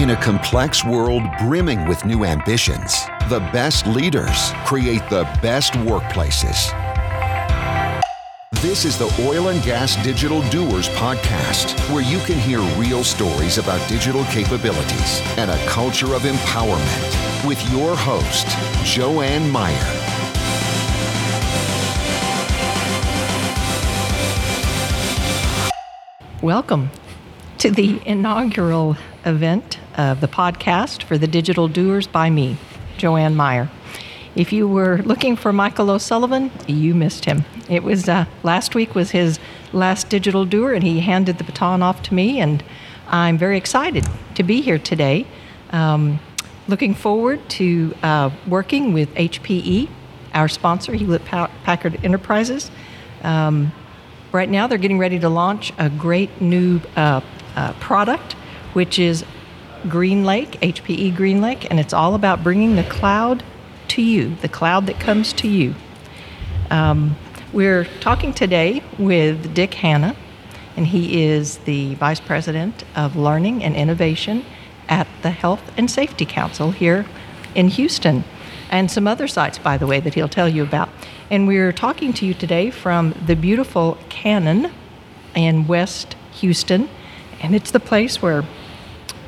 In a complex world brimming with new ambitions, the best leaders create the best workplaces. This is the Oil and Gas Digital Doers podcast, where you can hear real stories about digital capabilities and a culture of empowerment with your host, Joanne Meyer. Welcome to the inaugural event of the podcast for the Digital Doers by me, Joanne Meyer. If you were looking for Michael O'Sullivan, you missed him. It was uh, last week was his last digital doer, and he handed the baton off to me, and I'm very excited to be here today. Um, looking forward to uh, working with HPE, our sponsor, Hewlett Packard Enterprises. Um, right now, they're getting ready to launch a great new uh, uh, product, which is GreenLake, HPE GreenLake, and it's all about bringing the cloud to you, the cloud that comes to you. Um, we're talking today with Dick Hanna, and he is the Vice President of Learning and Innovation at the Health and Safety Council here in Houston, and some other sites, by the way, that he'll tell you about. And we're talking to you today from the beautiful Cannon in West Houston, and it's the place where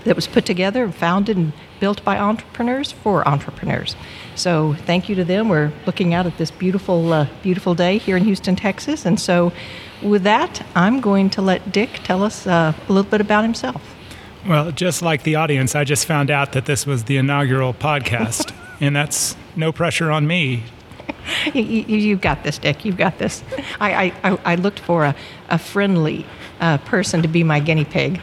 that was put together and founded and built by entrepreneurs for entrepreneurs. So thank you to them. We're looking out at this beautiful, uh, beautiful day here in Houston, Texas. And so, with that, I'm going to let Dick tell us uh, a little bit about himself. Well, just like the audience, I just found out that this was the inaugural podcast, and that's no pressure on me. you, have got this, Dick. You've got this. I, I, I looked for a, a friendly uh, person to be my guinea pig.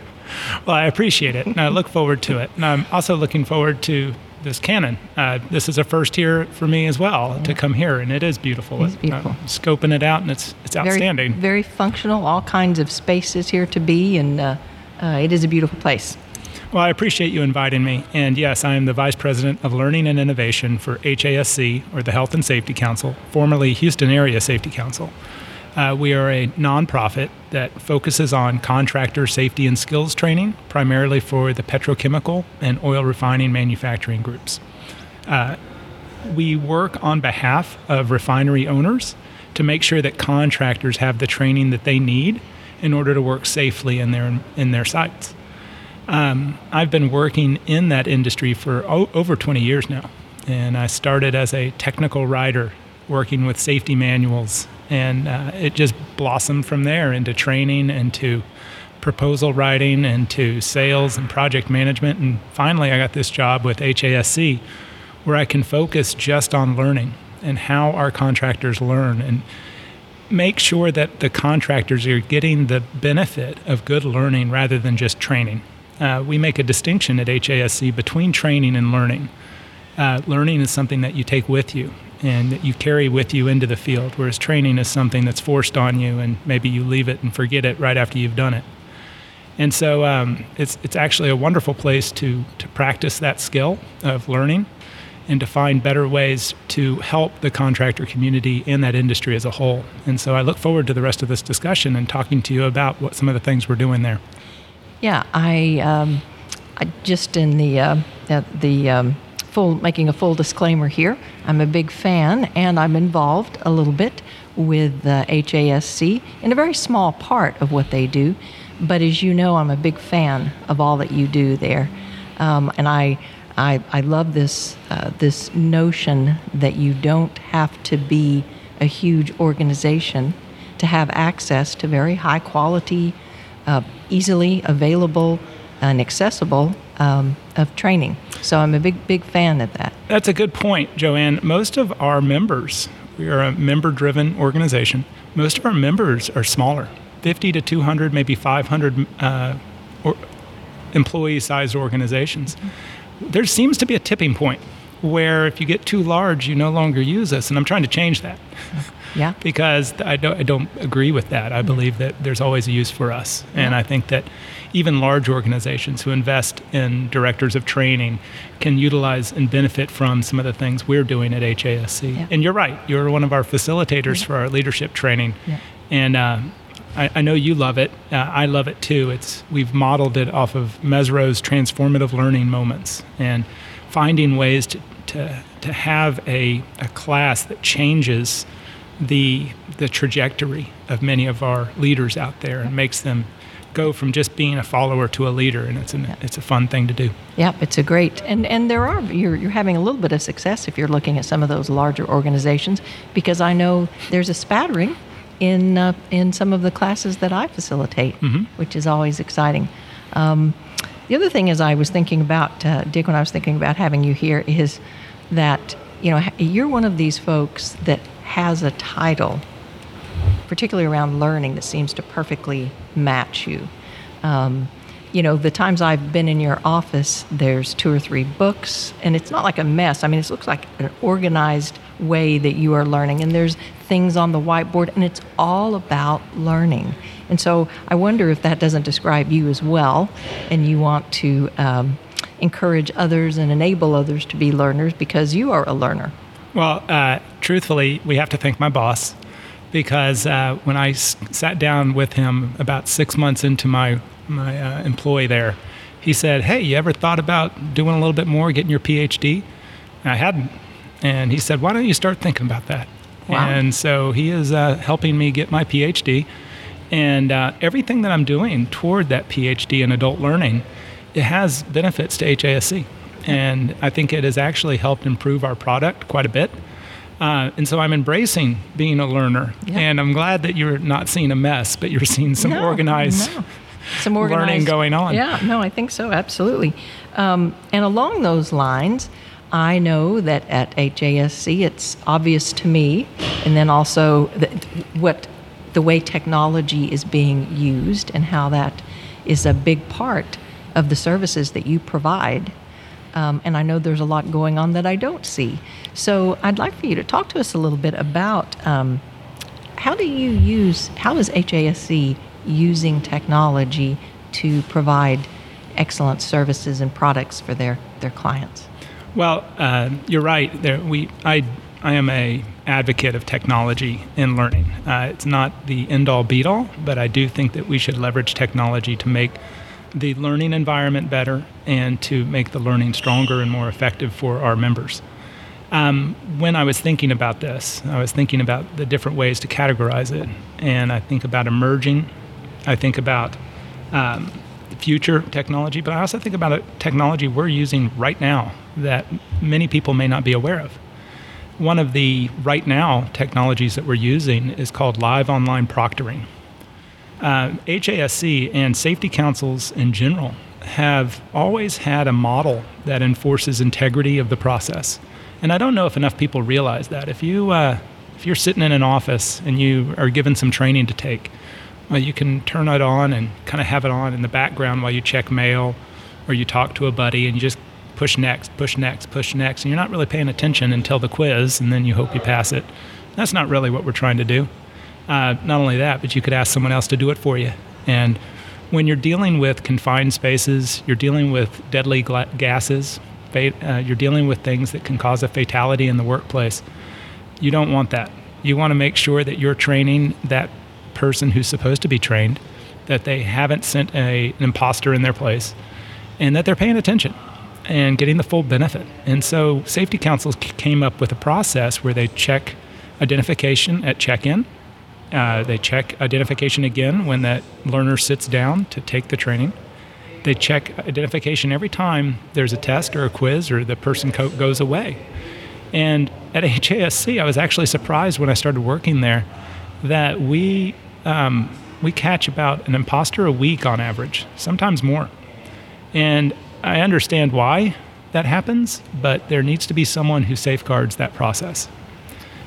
Well, I appreciate it, and I look forward to it. And I'm also looking forward to this cannon. Uh, this is a first here for me as well yeah. to come here, and it is beautiful. It's beautiful. scoping it out, and it's it's outstanding. Very, very functional. All kinds of spaces here to be, and uh, uh, it is a beautiful place. Well, I appreciate you inviting me. And yes, I am the Vice President of Learning and Innovation for HASC, or the Health and Safety Council, formerly Houston Area Safety Council. Uh, we are a nonprofit that focuses on contractor safety and skills training, primarily for the petrochemical and oil refining manufacturing groups. Uh, we work on behalf of refinery owners to make sure that contractors have the training that they need in order to work safely in their in their sites. Um, I've been working in that industry for o- over 20 years now, and I started as a technical writer working with safety manuals. And uh, it just blossomed from there into training and to proposal writing and to sales and project management. And finally i got this job with HASC where i can focus just on learning and how our contractors learn and make sure that the contractors are getting the benefit of good learning rather than just training. Uh, we make a distinction at HASC between training and learning. Uh, learning is something that you take with you and that you carry with you into the field, whereas training is something that's forced on you and maybe you leave it and forget it right after you've done it. And so um, it's, it's actually a wonderful place to, to practice that skill of learning and to find better ways to help the contractor community and that industry as a whole. And so I look forward to the rest of this discussion and talking to you about what some of the things we're doing there. Yeah, I, um, I just in the, uh, the um, full making a full disclaimer here. I'm a big fan, and I'm involved a little bit with uh, HASC in a very small part of what they do. But as you know, I'm a big fan of all that you do there, um, and I, I, I love this uh, this notion that you don't have to be a huge organization to have access to very high quality, uh, easily available, and accessible um, of training. So I'm a big, big fan of that. That's a good point, Joanne. Most of our members, we are a member driven organization, most of our members are smaller 50 to 200, maybe 500 uh, or employee sized organizations. Mm-hmm. There seems to be a tipping point where if you get too large, you no longer use us. And I'm trying to change that. Yeah. because I don't, I don't agree with that. I believe that there's always a use for us. Yeah. And I think that even large organizations who invest in directors of training can utilize and benefit from some of the things we're doing at HASC. Yeah. And you're right, you're one of our facilitators yeah. for our leadership training. And uh, I, I know you love it. Uh, I love it too. It's we've modeled it off of Mezirow's transformative learning moments and finding ways to to, to have a, a class that changes the the trajectory of many of our leaders out there and makes them go from just being a follower to a leader, and it's an, yeah. it's a fun thing to do. Yep, it's a great and and there are you're you're having a little bit of success if you're looking at some of those larger organizations because I know there's a spattering in uh, in some of the classes that I facilitate, mm-hmm. which is always exciting. Um, the other thing is I was thinking about uh, Dick when I was thinking about having you here is that you know you're one of these folks that has a title particularly around learning, that seems to perfectly match you. Um, you know, the times I've been in your office, there's two or three books, and it's not like a mess. I mean, it looks like an organized way that you are learning, and there's things on the whiteboard, and it's all about learning. And so I wonder if that doesn't describe you as well, and you want to um, encourage others and enable others to be learners because you are a learner. Well, uh, truthfully, we have to thank my boss because uh, when I s- sat down with him about six months into my my uh, employee there, he said, "Hey, you ever thought about doing a little bit more, getting your PhD?" And I hadn't, and he said, "Why don't you start thinking about that?" Wow. And so he is uh, helping me get my PhD, and uh, everything that I'm doing toward that PhD in adult learning, it has benefits to HASC, and I think it has actually helped improve our product quite a bit. Uh, and so I'm embracing being a learner. Yeah. And I'm glad that you're not seeing a mess, but you're seeing some no, organized. No. Some organized, learning going on. Yeah, no, I think so, absolutely. Um, and along those lines, I know that at HASC it's obvious to me, and then also the, what the way technology is being used and how that is a big part of the services that you provide um, and I know there's a lot going on that I don't see. So I'd like for you to talk to us a little bit about um, how do you use, how is HASC using technology to provide excellent services and products for their, their clients? Well, uh, you're right. There, we, I, I am a advocate of technology in learning. Uh, it's not the end all be all, but I do think that we should leverage technology to make the learning environment better and to make the learning stronger and more effective for our members. Um, when I was thinking about this, I was thinking about the different ways to categorize it. And I think about emerging, I think about um, future technology, but I also think about a technology we're using right now that many people may not be aware of. One of the right now technologies that we're using is called live online proctoring uh, HASC and safety councils in general have always had a model that enforces integrity of the process. And I don't know if enough people realize that. If you uh, if you're sitting in an office and you are given some training to take, well, you can turn it on and kind of have it on in the background while you check mail or you talk to a buddy and you just push next, push next, push next, and you're not really paying attention until the quiz, and then you hope you pass it. That's not really what we're trying to do. Uh, not only that, but you could ask someone else to do it for you. And when you're dealing with confined spaces, you're dealing with deadly gla- gases, uh, you're dealing with things that can cause a fatality in the workplace. You don't want that. You want to make sure that you're training that person who's supposed to be trained, that they haven't sent a, an imposter in their place, and that they're paying attention and getting the full benefit. And so, safety councils came up with a process where they check identification at check in uh, they check identification again when that learner sits down to take the training. They check identification every time there's a test or a quiz or the person co- goes away. And at HASC, I was actually surprised when I started working there that we um, we catch about an imposter a week on average, sometimes more. And I understand why that happens, but there needs to be someone who safeguards that process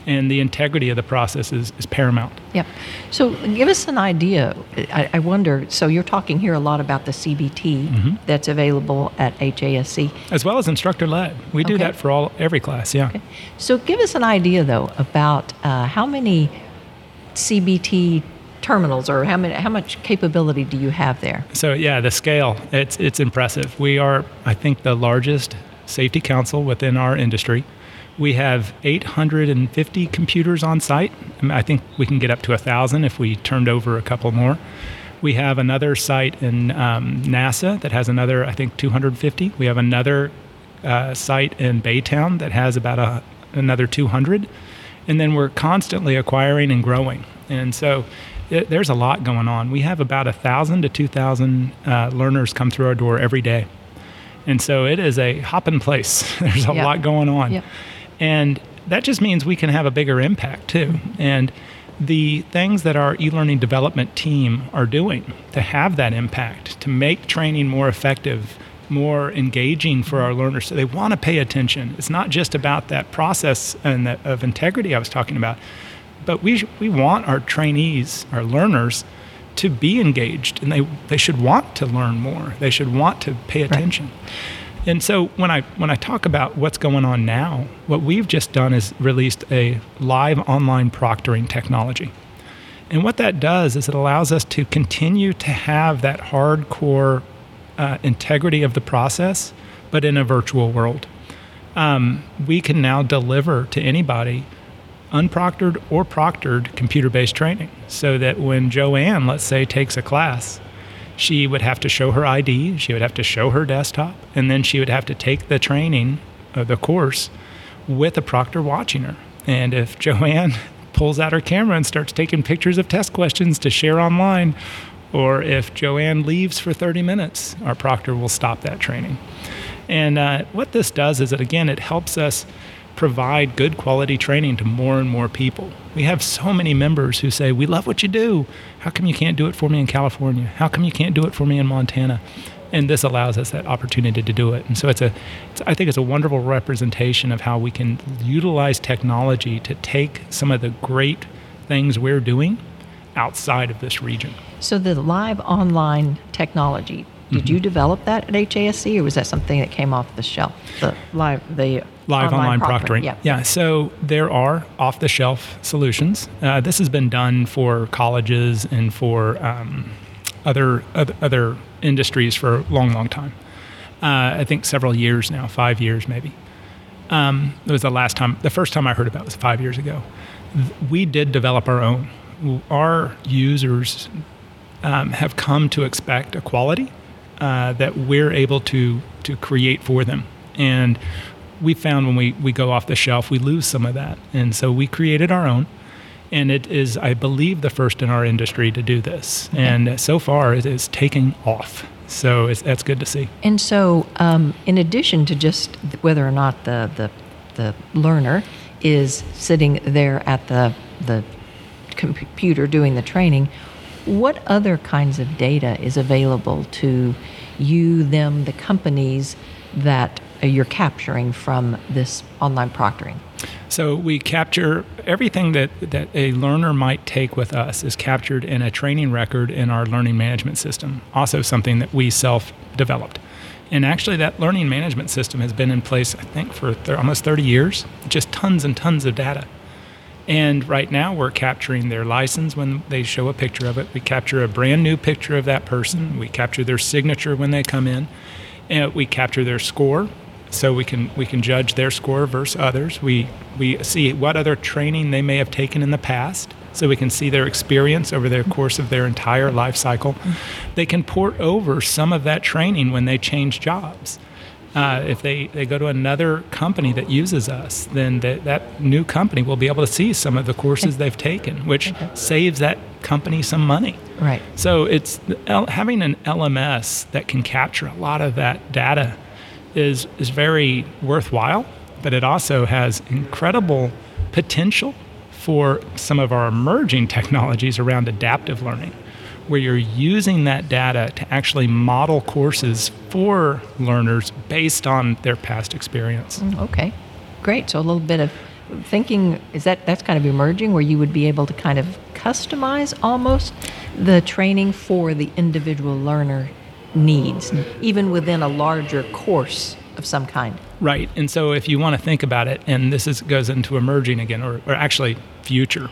and the integrity of the process is, is paramount. Yep. So give us an idea. I, I wonder, so you're talking here a lot about the CBT mm-hmm. that's available at HASC. As well as instructor led. We do that for all every class, yeah. Okay. So give us an idea, though, about uh, how many CBT terminals or how, many, how much capability do you have there? So yeah, the scale, it's, it's impressive. We are, I think, the largest safety council within our industry. We have 850 computers on site. I, think we can get up to 1,000 if we turned over a couple more. We have another site in um, NASA that has another, I think, 250. We have another uh, site in Baytown that has about a, another 200. And then we're constantly acquiring and growing. And so it, there's a lot going on. We have about 1,000 to 2,000 uh, learners come through our door every day. And so it is a hopping place. there's a Yep. lot going on. Yep. And that just means we can have a bigger impact too. And the things that our e learning development team are doing to have that impact, to make training more effective, more engaging for our learners, so they want to pay attention. It's not just about that process and that of integrity I was talking about, but we, we want our trainees, our learners, to be engaged and they, they should want to learn more. They should want to pay attention. And so when I when I talk about what's going on now, what we've just done is released a live online proctoring technology. And what that does is it allows us to continue to have that hardcore uh, integrity of the process, but in a virtual world. Um, we can now deliver to anybody unproctored or proctored computer based training so that when Joanne, let's say, takes a class, she would have to show her ID, she would have to show her desktop, and then she would have to take the training, uh, the course, with a proctor watching her. And if Joanne pulls out her camera and starts taking pictures of test questions to share online, or if Joanne leaves for 30 minutes, our proctor will stop that training. And uh, what this does is that, again, it helps us provide good quality training to more and more people. We have so many members who say, We love what you do. How come you can't do it for me in California? How come you can't do it for me in Montana? And this allows us that opportunity to do it. And so it's a, it's, I think it's a wonderful representation of how we can utilize technology to take some of the great things we're doing outside of this region. So the live online technology, did Mm-hmm. you develop that at HASC, or was that something that came off the shelf? The live, the live online, proctoring. Yeah. yeah. So there are off the shelf solutions. Uh, this has been done for colleges and for um, other, other other industries for a long, long time. Uh, I think several years now, five years maybe. Um, it was the last time, the first time I heard about it was five years ago. We did develop our own. Our users um, have come to expect a quality uh, that we're able to to create for them, and we found when we, we go off the shelf, we lose some of that, and so we created our own. And it is, I believe, the first in our industry to do this. And so far, it is taking off. So it's, that's good to see. And so, um, in addition to just whether or not the, the, the learner is sitting there at the, the computer doing the training, what other kinds of data is available to you, them, the companies that uh, you're capturing from this online proctoring? So we capture everything that, that a learner might take with us is captured in a training record in our learning management system, also something that we self developed. And actually, that learning management system has been in place, I think, for th- almost 30 years, just tons and tons of data. And right now, we're capturing their license when they show a picture of it. We capture a brand new picture of that person. We capture their signature when they come in. And we capture their score, so we can we can judge their score versus others. We we see what other training they may have taken in the past, so we can see their experience over the course of their entire life cycle. They can port over some of that training when they change jobs. Uh, if they, they go to another company that uses us, then that that new company will be able to see some of the courses they've taken, which saves that company some money. Right. So it's L- having an LMS that can capture a lot of that data is is very worthwhile, but it also has incredible potential for some of our emerging technologies around adaptive learning, where you're using that data to actually model courses for learners based on their past experience. Okay, great. So a little bit of thinking is that that's kind of emerging where you would be able to kind of customize almost the training for the individual learner needs, even within a larger course of some kind. Right. And so if you want to think about it, and this is, goes into emerging again, or, or actually future,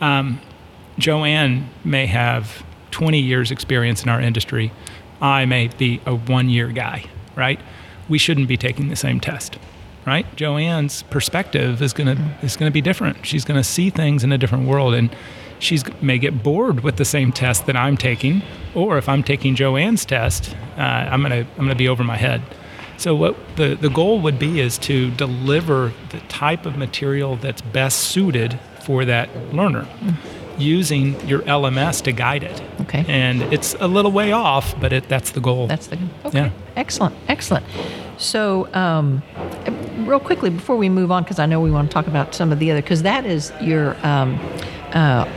um, Joanne may have 20 years experience in our industry. I may be a one year guy, right? We shouldn't be taking the same test. right? Joanne's perspective is gonna is gonna be different. She's gonna see things in a different world, and she's may get bored with the same test that I'm taking, or if I'm taking Joanne's test, uh, I'm gonna I'm gonna be over my head. So what the, the goal would be is to deliver the type of material that's best suited for that learner using your LMS to guide it. Okay. And it's a little way off, but it, that's the goal. That's the goal. okay. Yeah. Excellent, excellent. So, um, real quickly before we move on, because I know we want to talk about some of the other, because that is your um, uh,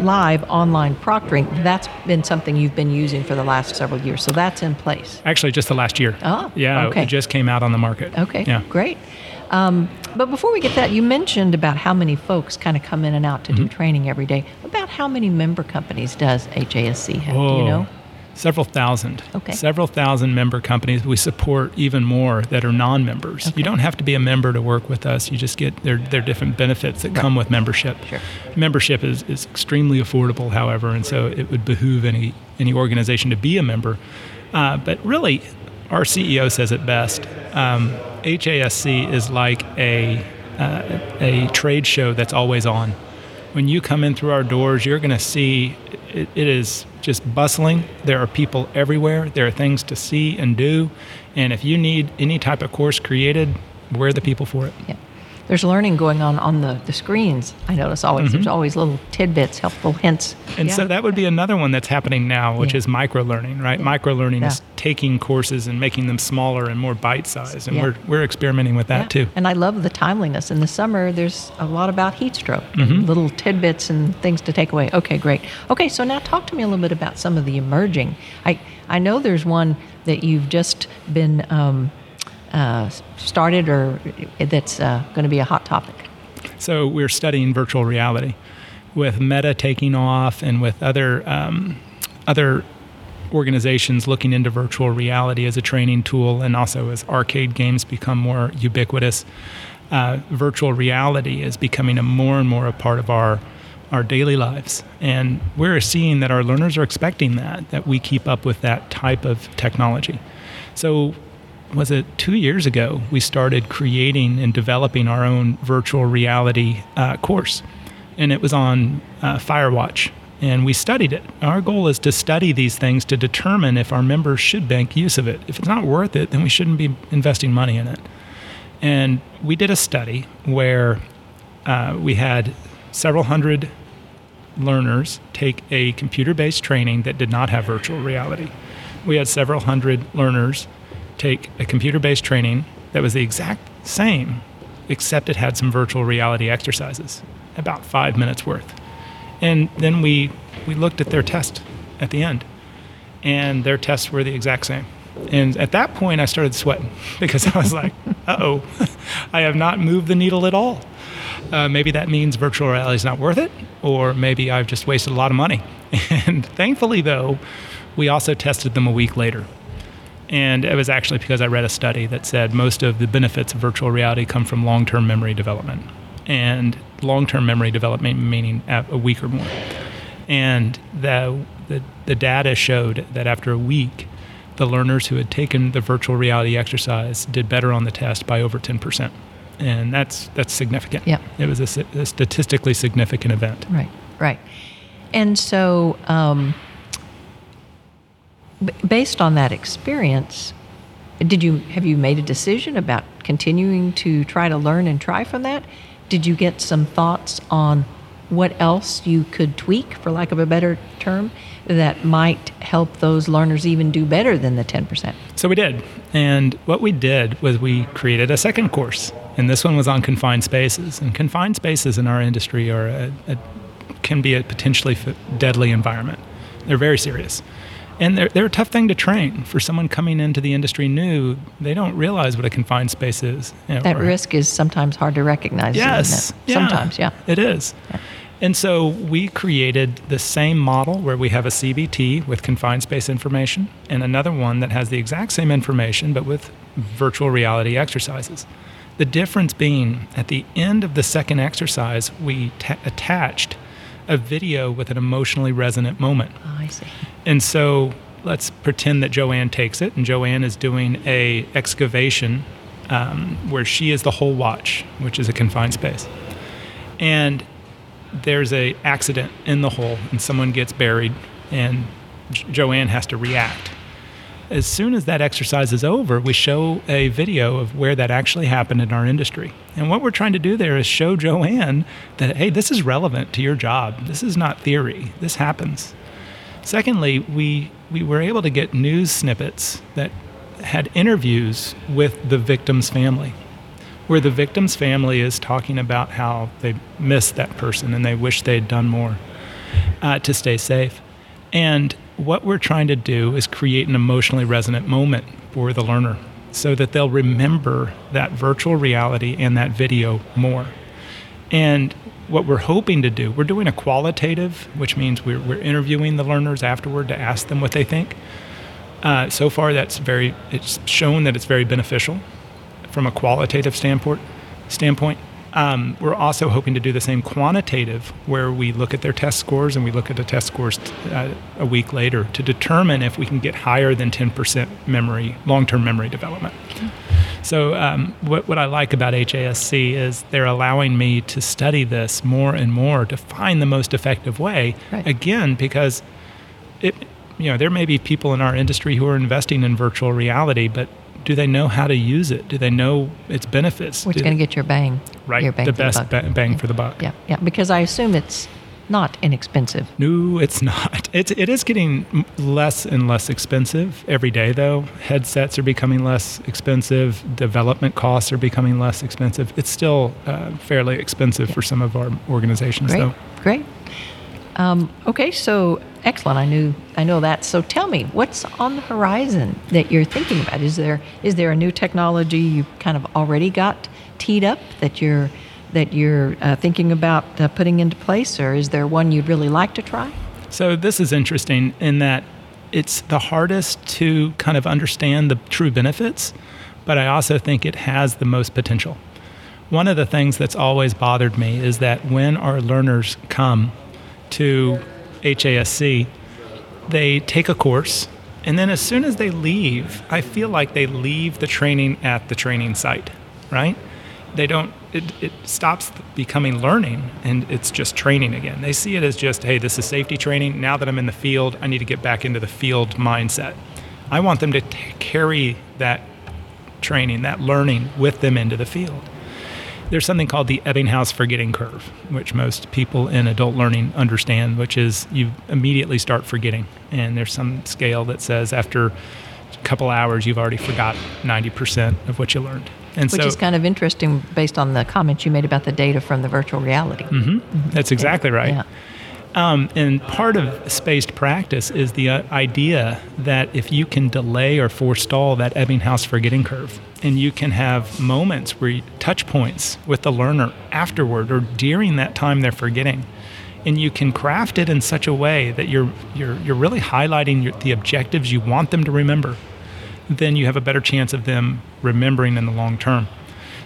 live online proctoring. That's been something you've been using for the last several years. So that's in place. Actually, just the last year. Oh, yeah. okay. It just came out on the market. Okay, Yeah. great. Um, but before we get that, you mentioned about how many folks kind of come in and out to Mm-hmm. do training every day. About how many member companies does HASC have? Do you know? Several thousand. Okay. Several thousand member companies. We support even more that are non-members. Okay. You don't have to be a member to work with us. You just get their, There are different benefits that come with membership. Sure. Membership is, is extremely affordable, however, and so it would behoove any any organization to be a member. Uh, but really, our CEO says it best. Um, HASC is like a uh, a trade show that's always on. When you come in through our doors, you're going to see it, it is just bustling. There are people everywhere. There are things to see and do. And if you need any type of course created, we're the people for it. Yeah. There's learning going on on the, the screens. I notice always. There's always little tidbits, helpful hints. Mm-hmm. And Yeah. so that would be another one that's happening now, which Yeah. is micro learning, right? Micro learning is taking courses and making them smaller and more bite sized. And Yeah. we're, we're experimenting with that Yeah. too. And I love the timeliness. In the summer, there's a lot about heat stroke, Mm-hmm. little tidbits and things to take away. Okay, great. Okay, so now talk to me a little bit about some of the emerging. I, I know there's one that you've just been um, uh, started or that's uh, going to be a hot topic. So we're studying virtual reality with Meta taking off and with other um, other organizations looking into virtual reality as a training tool, and also as arcade games become more ubiquitous. Uh, virtual reality is becoming a more and more a part of our our daily lives, and we're seeing that our learners are expecting that that we keep up with that type of technology. So was it two years ago we started creating and developing our own virtual reality uh, course. And it was on uh, firewatch and we studied it. Our goal is to study these things to determine if our members should make use of it. If it's not worth it then we shouldn't be investing money in it. And we did a study where uh, we had several hundred learners take a computer based training that did not have virtual reality. We had several hundred learners take a computer based training that was the exact same, except it had some virtual reality exercises, about five minutes worth. And then we, we looked at their test at the end, and their tests were the exact same. And at that point, I started sweating because I was like, uh oh, I have not moved the needle at all. Uh, maybe that means virtual reality is not worth it, or maybe I've just wasted a lot of money. And thankfully, though, we also tested them a week later. And it was actually because I read a study that said most of the benefits of virtual reality come from long term memory development. And long term memory development meaning a a week or more. And the, the, the data showed that after a week, the learners who had taken the virtual reality exercise did better on the test by over 10%. And that's, that's significant. Yeah. It was a, a statistically significant event. Right, right. And so, um, based on that experience, did you have you made a decision about continuing to try to learn and try from that? Did you get some thoughts on what else you could tweak, for lack of a better term, that might help those learners even do better than the ten percent? So we did. And what we did was we created a second course. And this one was on confined spaces. And confined spaces in our industry are a, a, can be a potentially deadly environment. They're very serious. And they're, they're a tough thing to train. For someone coming into the industry new, they don't realize what a confined space is. you know, That risk is sometimes hard to recognize. Yes. yeah, Sometimes, yeah. It is. And so we created the same model where we have a CBT with confined space information and another one that has the exact same information but with virtual reality exercises. The difference being at the end of the second exercise, we ta attached a video with an emotionally resonant moment. Oh, I see. And so let's pretend that Joanne takes it, and Joanne is doing a excavation um, where she is the hole watch, which is a confined space. And there's a accident in the hole, and someone gets buried, and J- Joanne has to react. As soon as that exercise is over, we show a video of where that actually happened in our industry. And what we're trying to do there is show Joanne that, hey, this is relevant to your job. This is not theory. This happens. Secondly, we, we were able to get news snippets that had interviews with the victim's family, where the victim's family is talking about how they miss that person and they wish they'd done more uh, to stay safe. And what we're trying to do is create an emotionally resonant moment for the learner so that they'll remember that virtual reality and that video more. And what we're hoping to do, we're doing a qualitative, which means we're, we're interviewing the learners afterward to ask them what they think. Uh, so far, that's very. It's shown that it's very beneficial from a qualitative standpoint. Standpoint. Um, we're also hoping to do the same quantitative, where we look at their test scores and we look at the test scores uh, a week later to determine if we can get higher than 10% memory, long-term memory development. So, um, what, what I like about HASC is they're allowing me to study this more and more to find the most effective way. Right. Again, because it, you know, there may be people in our industry who are investing in virtual reality, but do they know how to use it? Do they know its benefits? What's Do- going to get your bang? right Your bang the best ba- bang for the buck? Yeah, yeah. Because I assume it's not inexpensive. No, it's not. It's it is getting less and less expensive every day, though. Headsets are becoming less expensive. Development costs are becoming less expensive. It's still uh, fairly expensive for some of our organizations, Great, though. great. Um, okay, so excellent. I knew I know that. So tell me, what's on the horizon that you're thinking about? Is there is there a new technology you kind of already got teed up that you're that you're uh, thinking about uh, putting into place, or is there one you'd really like to try? So this is interesting in that it's the hardest to kind of understand the true benefits, but I also think it has the most potential. One of the things that's always bothered me is that when our learners come to HASC, they take a course, and then as soon as they leave, I feel like they leave the training at the training site, right? They don't, it, it stops becoming learning and it's just training again. They see it as just, hey, this is safety training. Now that I'm in the field, I need to get back into the field mindset. I want them to t- carry that training, that learning with them into the field there's something called the Ebbinghaus forgetting curve, which most people in adult learning understand, which is you immediately start forgetting. And there's some scale that says after a couple hours, you've already forgot 90% of what you learned. And Which so is kind of interesting based on the comments you made about the data from the virtual reality. that's exactly right. Yeah. Um, and part of spaced practice is the uh, idea that if you can delay or forestall that Ebbinghaus forgetting curve, and you can have moments where you touch points with the learner afterward or during that time they're forgetting, and you can craft it in such a way that you're you're you're really highlighting your, the objectives you want them to remember, then you have a better chance of them remembering in the long term.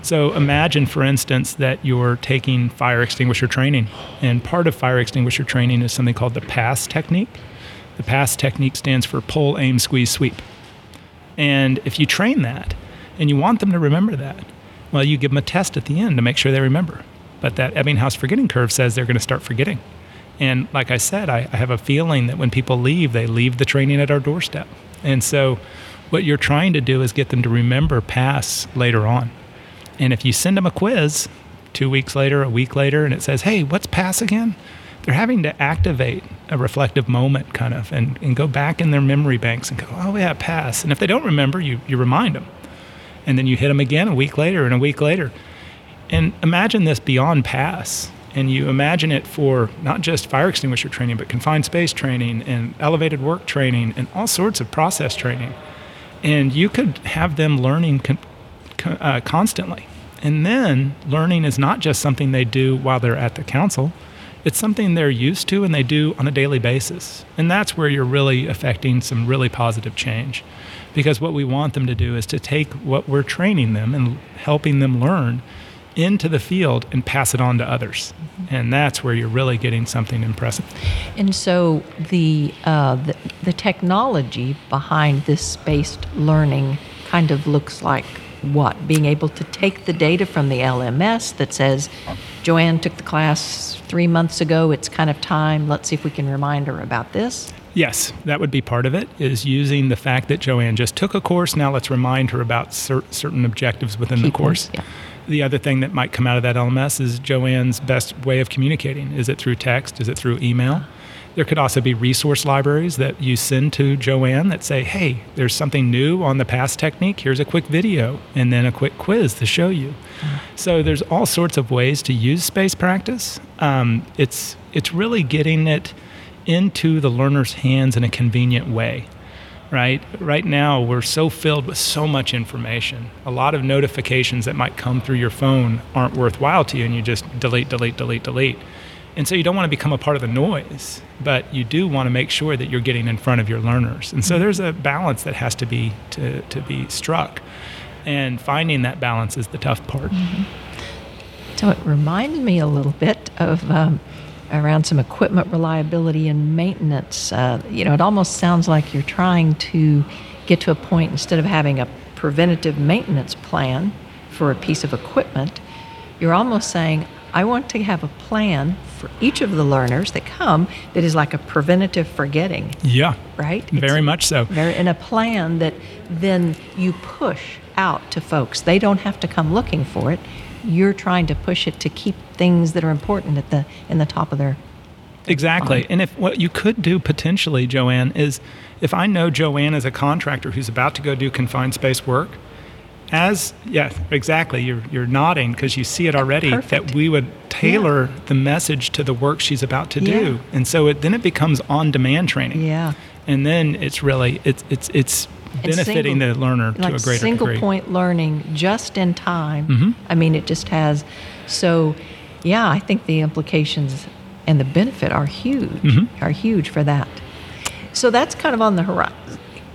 So imagine, for instance, that you're taking fire extinguisher training, and part of fire extinguisher training is something called the PASS technique. The PASS technique stands for pull, aim, squeeze, sweep. And if you train that and you want them to remember that, well, you give them a test at the end to make sure they remember. But that Ebbinghaus forgetting curve says they're going to start forgetting. And like I said, I, I have a feeling that when people leave, they leave the training at our doorstep. And so what you're trying to do is get them to remember PASS later on. And if you send them a quiz two weeks later, a week later, and it says, hey, what's pass again? They're having to activate a reflective moment kind of and, and go back in their memory banks and go, oh, yeah, pass. And if they don't remember, you, you remind them. And then you hit them again a week later and a week later. And imagine this beyond pass. And you imagine it for not just fire extinguisher training, but confined space training and elevated work training and all sorts of process training. And you could have them learning con- con- uh, constantly. And then learning is not just something they do while they're at the council, it's something they're used to and they do on a daily basis. And that's where you're really affecting some really positive change. Because what we want them to do is to take what we're training them and helping them learn into the field and pass it on to others. And that's where you're really getting something impressive. And so the, uh, the the technology behind this spaced learning kind of looks like what? Being able to take the data from the LMS that says, Joanne took the class three months ago, it's kind of time, let's see if we can remind her about this. Yes, that would be part of it, is using the fact that Joanne just took a course. Now let's remind her about cer- certain objectives within Key the course. points, yeah. The other thing that might come out of that LMS is Joanne's best way of communicating. Is it through text? Is it through email? There could also be resource libraries that you send to Joanne that say, hey, there's something new on the PASS technique. Here's a quick video and then a quick quiz to show you. So there's all sorts of ways to use space practice. Um, it's, it's really getting it into the learner's hands in a convenient way right? Right now, we're so filled with so much information. A lot of notifications that might come through your phone aren't worthwhile to you, and you just delete, delete, delete, delete. And so you don't want to become a part of the noise, but you do want to make sure that you're getting in front of your learners. And so there's a balance that has to be to, to be struck. And finding that balance is the tough part. So it reminds me a little bit of um, around some equipment reliability and maintenance. Uh, you know, it almost sounds like you're trying to get to a point instead of having a preventative maintenance plan for a piece of equipment, you're almost saying, I want to have a plan for each of the learners that come that is like a preventative forgetting, Yeah, right? very It's much so. very, and a plan that then you push out to folks. They don't have to come looking for it. You're trying to push it to keep things that are important at the in the top of their Exactly. And if what you could do potentially, Joanne, is if I know Joanne is a contractor who's about to go do confined space work, as yeah, exactly. You're you're nodding because you see it already Perfect. that we would tailor the message to the work she's about to Yeah. do, and so it, then it becomes on demand training. yeah. And then it's really it's it's it's benefiting single- the learner like to a greater single degree. point learning just in time. Mhm. I mean, it just has. So, yeah, I think the implications and the benefit are huge. Mhm. Are huge for that. So that's kind of on the horizon.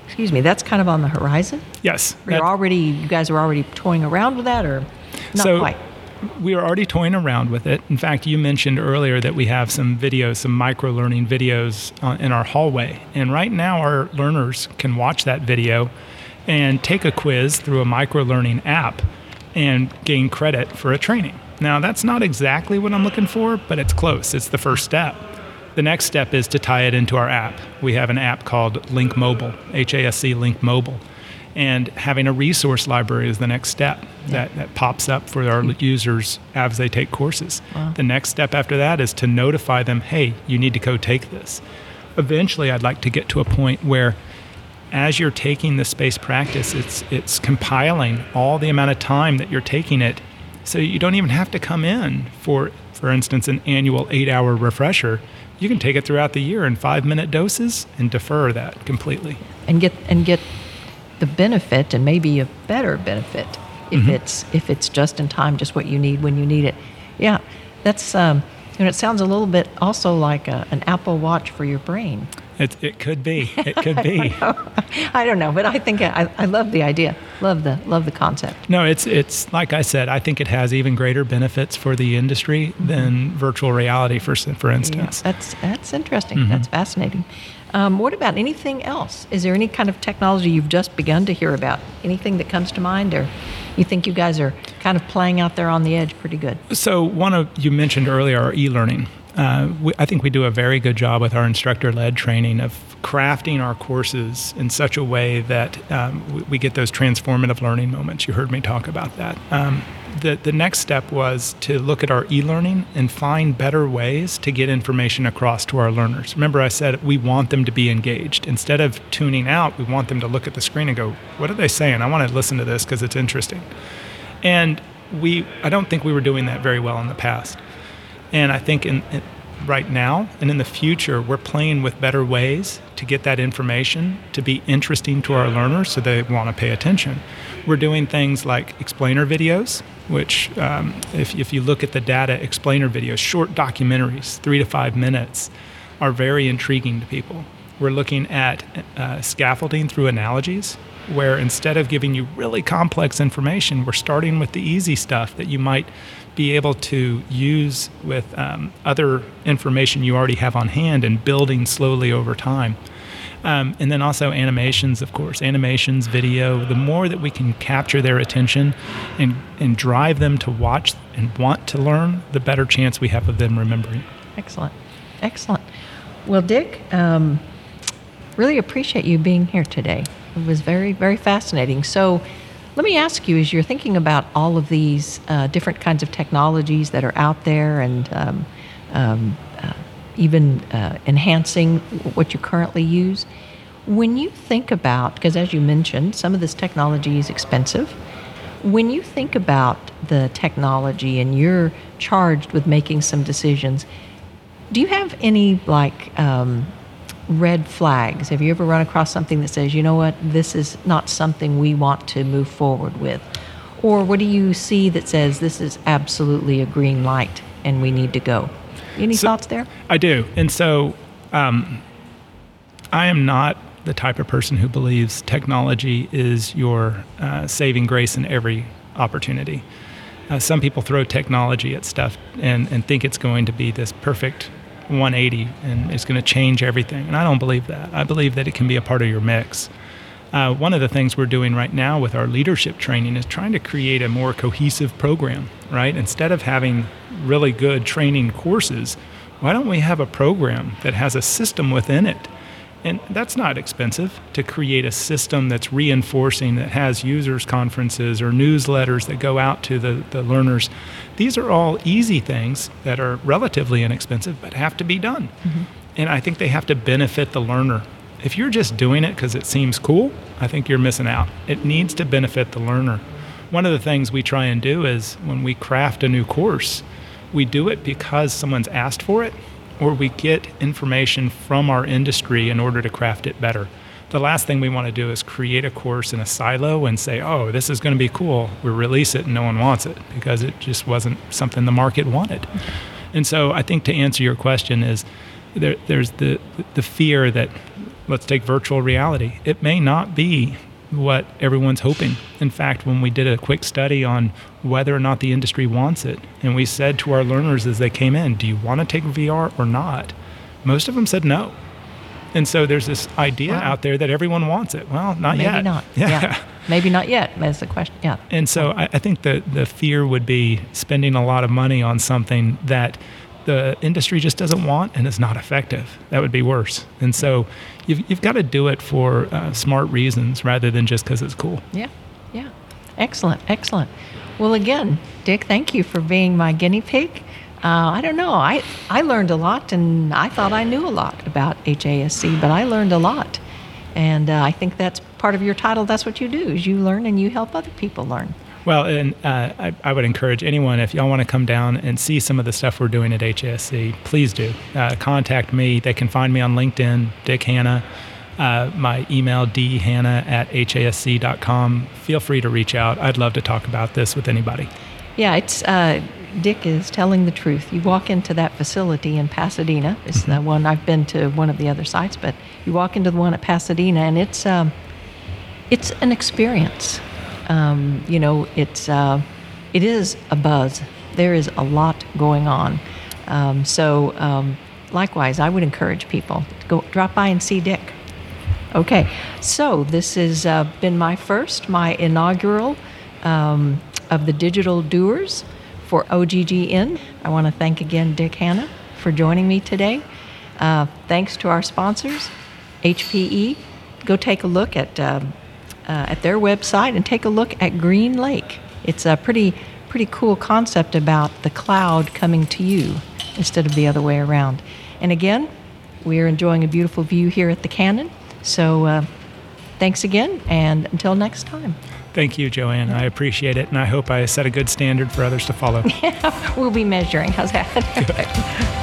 Excuse me. That's kind of on the horizon. Yes. You're already. You guys are already toying around with that, or not so quite. We are already toying around with it. In fact, you mentioned earlier that we have some videos, some micro learning videos uh, in our hallway. And right now, our learners can watch that video and take a quiz through a micro learning app and gain credit for a training. Now, that's not exactly what I'm looking for, but it's close. It's the first step. The next step is to tie it into our app. We have an app called Link Mobile, HASC Link Mobile. And having a resource library is the next step that, that pops up for our mm-hmm. users as they take courses. Wow. The next step after that is to notify them hey, you need to go take this. Eventually, I'd like to get to a point where as you're taking the space practice, it's it's compiling all the amount of time that you're taking it, so you don't even have to come in for, for instance, an annual eight-hour refresher. You can take it throughout the year in five-minute doses and defer that completely. and get and get the benefit and maybe a better benefit if Mm-hmm. it's if it's just in time, just what you need when you need it. Yeah, that's um, and it sounds a little bit also like a, an Apple Watch for your brain. It, it could be. It could be. I don't know, but I think I, I love the idea. Love the love the concept. No, it's it's like I said. I think it has even greater benefits for the industry than virtual reality, for for Yeah, instance. that's that's interesting. Mm-hmm. That's fascinating. Um, what about anything else? Is there any kind of technology you've just begun to hear about? Anything that comes to mind, or you think you guys are kind of playing out there on the edge pretty good? So one of you mentioned earlier e-learning. Uh, we, I think we do a very good job with our instructor-led training of crafting our courses in such a way that um, we, we get those transformative learning moments. You heard me talk about that. Um, the, the next step was to look at our e-learning and find better ways to get information across to our learners. Remember, I said we want them to be engaged. Instead of tuning out, we want them to look at the screen and go, "What are they saying? I want to listen to this because it's interesting." And we, I don't think we were doing that very well in the past. And I think in, in right now and in the future, we're playing with better ways to get that information to be interesting to our learners so they want to pay attention. We're doing things like explainer videos, which, um, if, if you look at the data, explainer videos, short documentaries, three to five minutes, are very intriguing to people. We're looking at uh, scaffolding through analogies, where instead of giving you really complex information, we're starting with the easy stuff that you might be able to use with um, other information you already have on hand and building slowly over time. Um, and then also animations, of course, animations, video. The more that we can capture their attention and, and drive them to watch and want to learn, the better chance we have of them remembering. Excellent. Excellent. Well, Dick, um, really appreciate you being here today. It was very, very fascinating. So, let me ask you as you're thinking about all of these uh, different kinds of technologies that are out there and um, um, uh, even uh, enhancing what you currently use, when you think about, because as you mentioned, some of this technology is expensive, when you think about the technology and you're charged with making some decisions, do you have any like um, red flags? Have you ever run across something that says, you know what, this is not something we want to move forward with? Or what do you see that says this is absolutely a green light and we need to go? Any so, thoughts there? I do. And so um, I am not the type of person who believes technology is your uh, saving grace in every opportunity. Uh, some people throw technology at stuff and, and think it's going to be this perfect 180 and it's going to change everything. And I don't believe that. I believe that it can be a part of your mix. Uh, one of the things we're doing right now with our leadership training is trying to create a more cohesive program, right? Instead of having really good training courses, why don't we have a program that has a system within it and that's not expensive to create a system that's reinforcing, that has users' conferences or newsletters that go out to the, the learners. These are all easy things that are relatively inexpensive but have to be done. Mm-hmm. And I think they have to benefit the learner. If you're just doing it because it seems cool, I think you're missing out. It needs to benefit the learner. One of the things we try and do is when we craft a new course, we do it because someone's asked for it or we get information from our industry in order to craft it better. The last thing we want to do is create a course in a silo and say, oh, this is going to be cool. We release it and no one wants it because it just wasn't something the market wanted. And so I think to answer your question is there, there's the, the fear that let's take virtual reality. It may not be what everyone's hoping. In fact, when we did a quick study on whether or not the industry wants it, and we said to our learners as they came in, Do you want to take VR or not? Most of them said no. And so there's this idea wow. out there that everyone wants it. Well, not Maybe yet. Maybe not. Yeah. yeah. Maybe not yet. That's the question. Yeah. And so I, I think the the fear would be spending a lot of money on something that the industry just doesn't want and is not effective. That would be worse. And so you've, you've got to do it for uh, smart reasons rather than just because it's cool. Yeah, yeah. Excellent, excellent. Well, again, Dick, thank you for being my guinea pig. Uh, I don't know. I, I learned a lot, and I thought I knew a lot about HASC, but I learned a lot. And uh, I think that's part of your title. That's what you do: is you learn and you help other people learn. Well, and uh, I, I, would encourage anyone if y'all want to come down and see some of the stuff we're doing at HSC, please do. Uh, contact me. They can find me on LinkedIn, Dick Hanna. Uh, my email, dhanna at hasc.com. Feel free to reach out. I'd love to talk about this with anybody. Yeah, it's uh, Dick is telling the truth. You walk into that facility in Pasadena. It's mm-hmm. the one I've been to one of the other sites, but you walk into the one at Pasadena, and it's um, it's an experience um, you know, it's uh, it is a buzz. There is a lot going on. Um, so, um, likewise, I would encourage people to go drop by and see Dick. Okay, so this has uh, been my first, my inaugural um, of the Digital Doers for OGGN. I want to thank again Dick Hanna for joining me today. Uh, thanks to our sponsors, HPE. Go take a look at um, uh, at their website and take a look at GreenLake. It's a pretty pretty cool concept about the cloud coming to you instead of the other way around. And again, we're enjoying a beautiful view here at the Cannon. So uh, thanks again, and until next time. Thank you, Joanne. I appreciate it, and I hope I set a good standard for others to follow. yeah, we'll be measuring. How's that?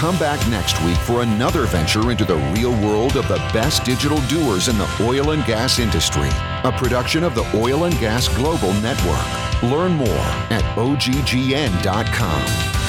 Come back next week for another venture into the real world of the best digital doers in the oil and gas industry. A production of the Oil and Gas Global Network. Learn more at oggn.com.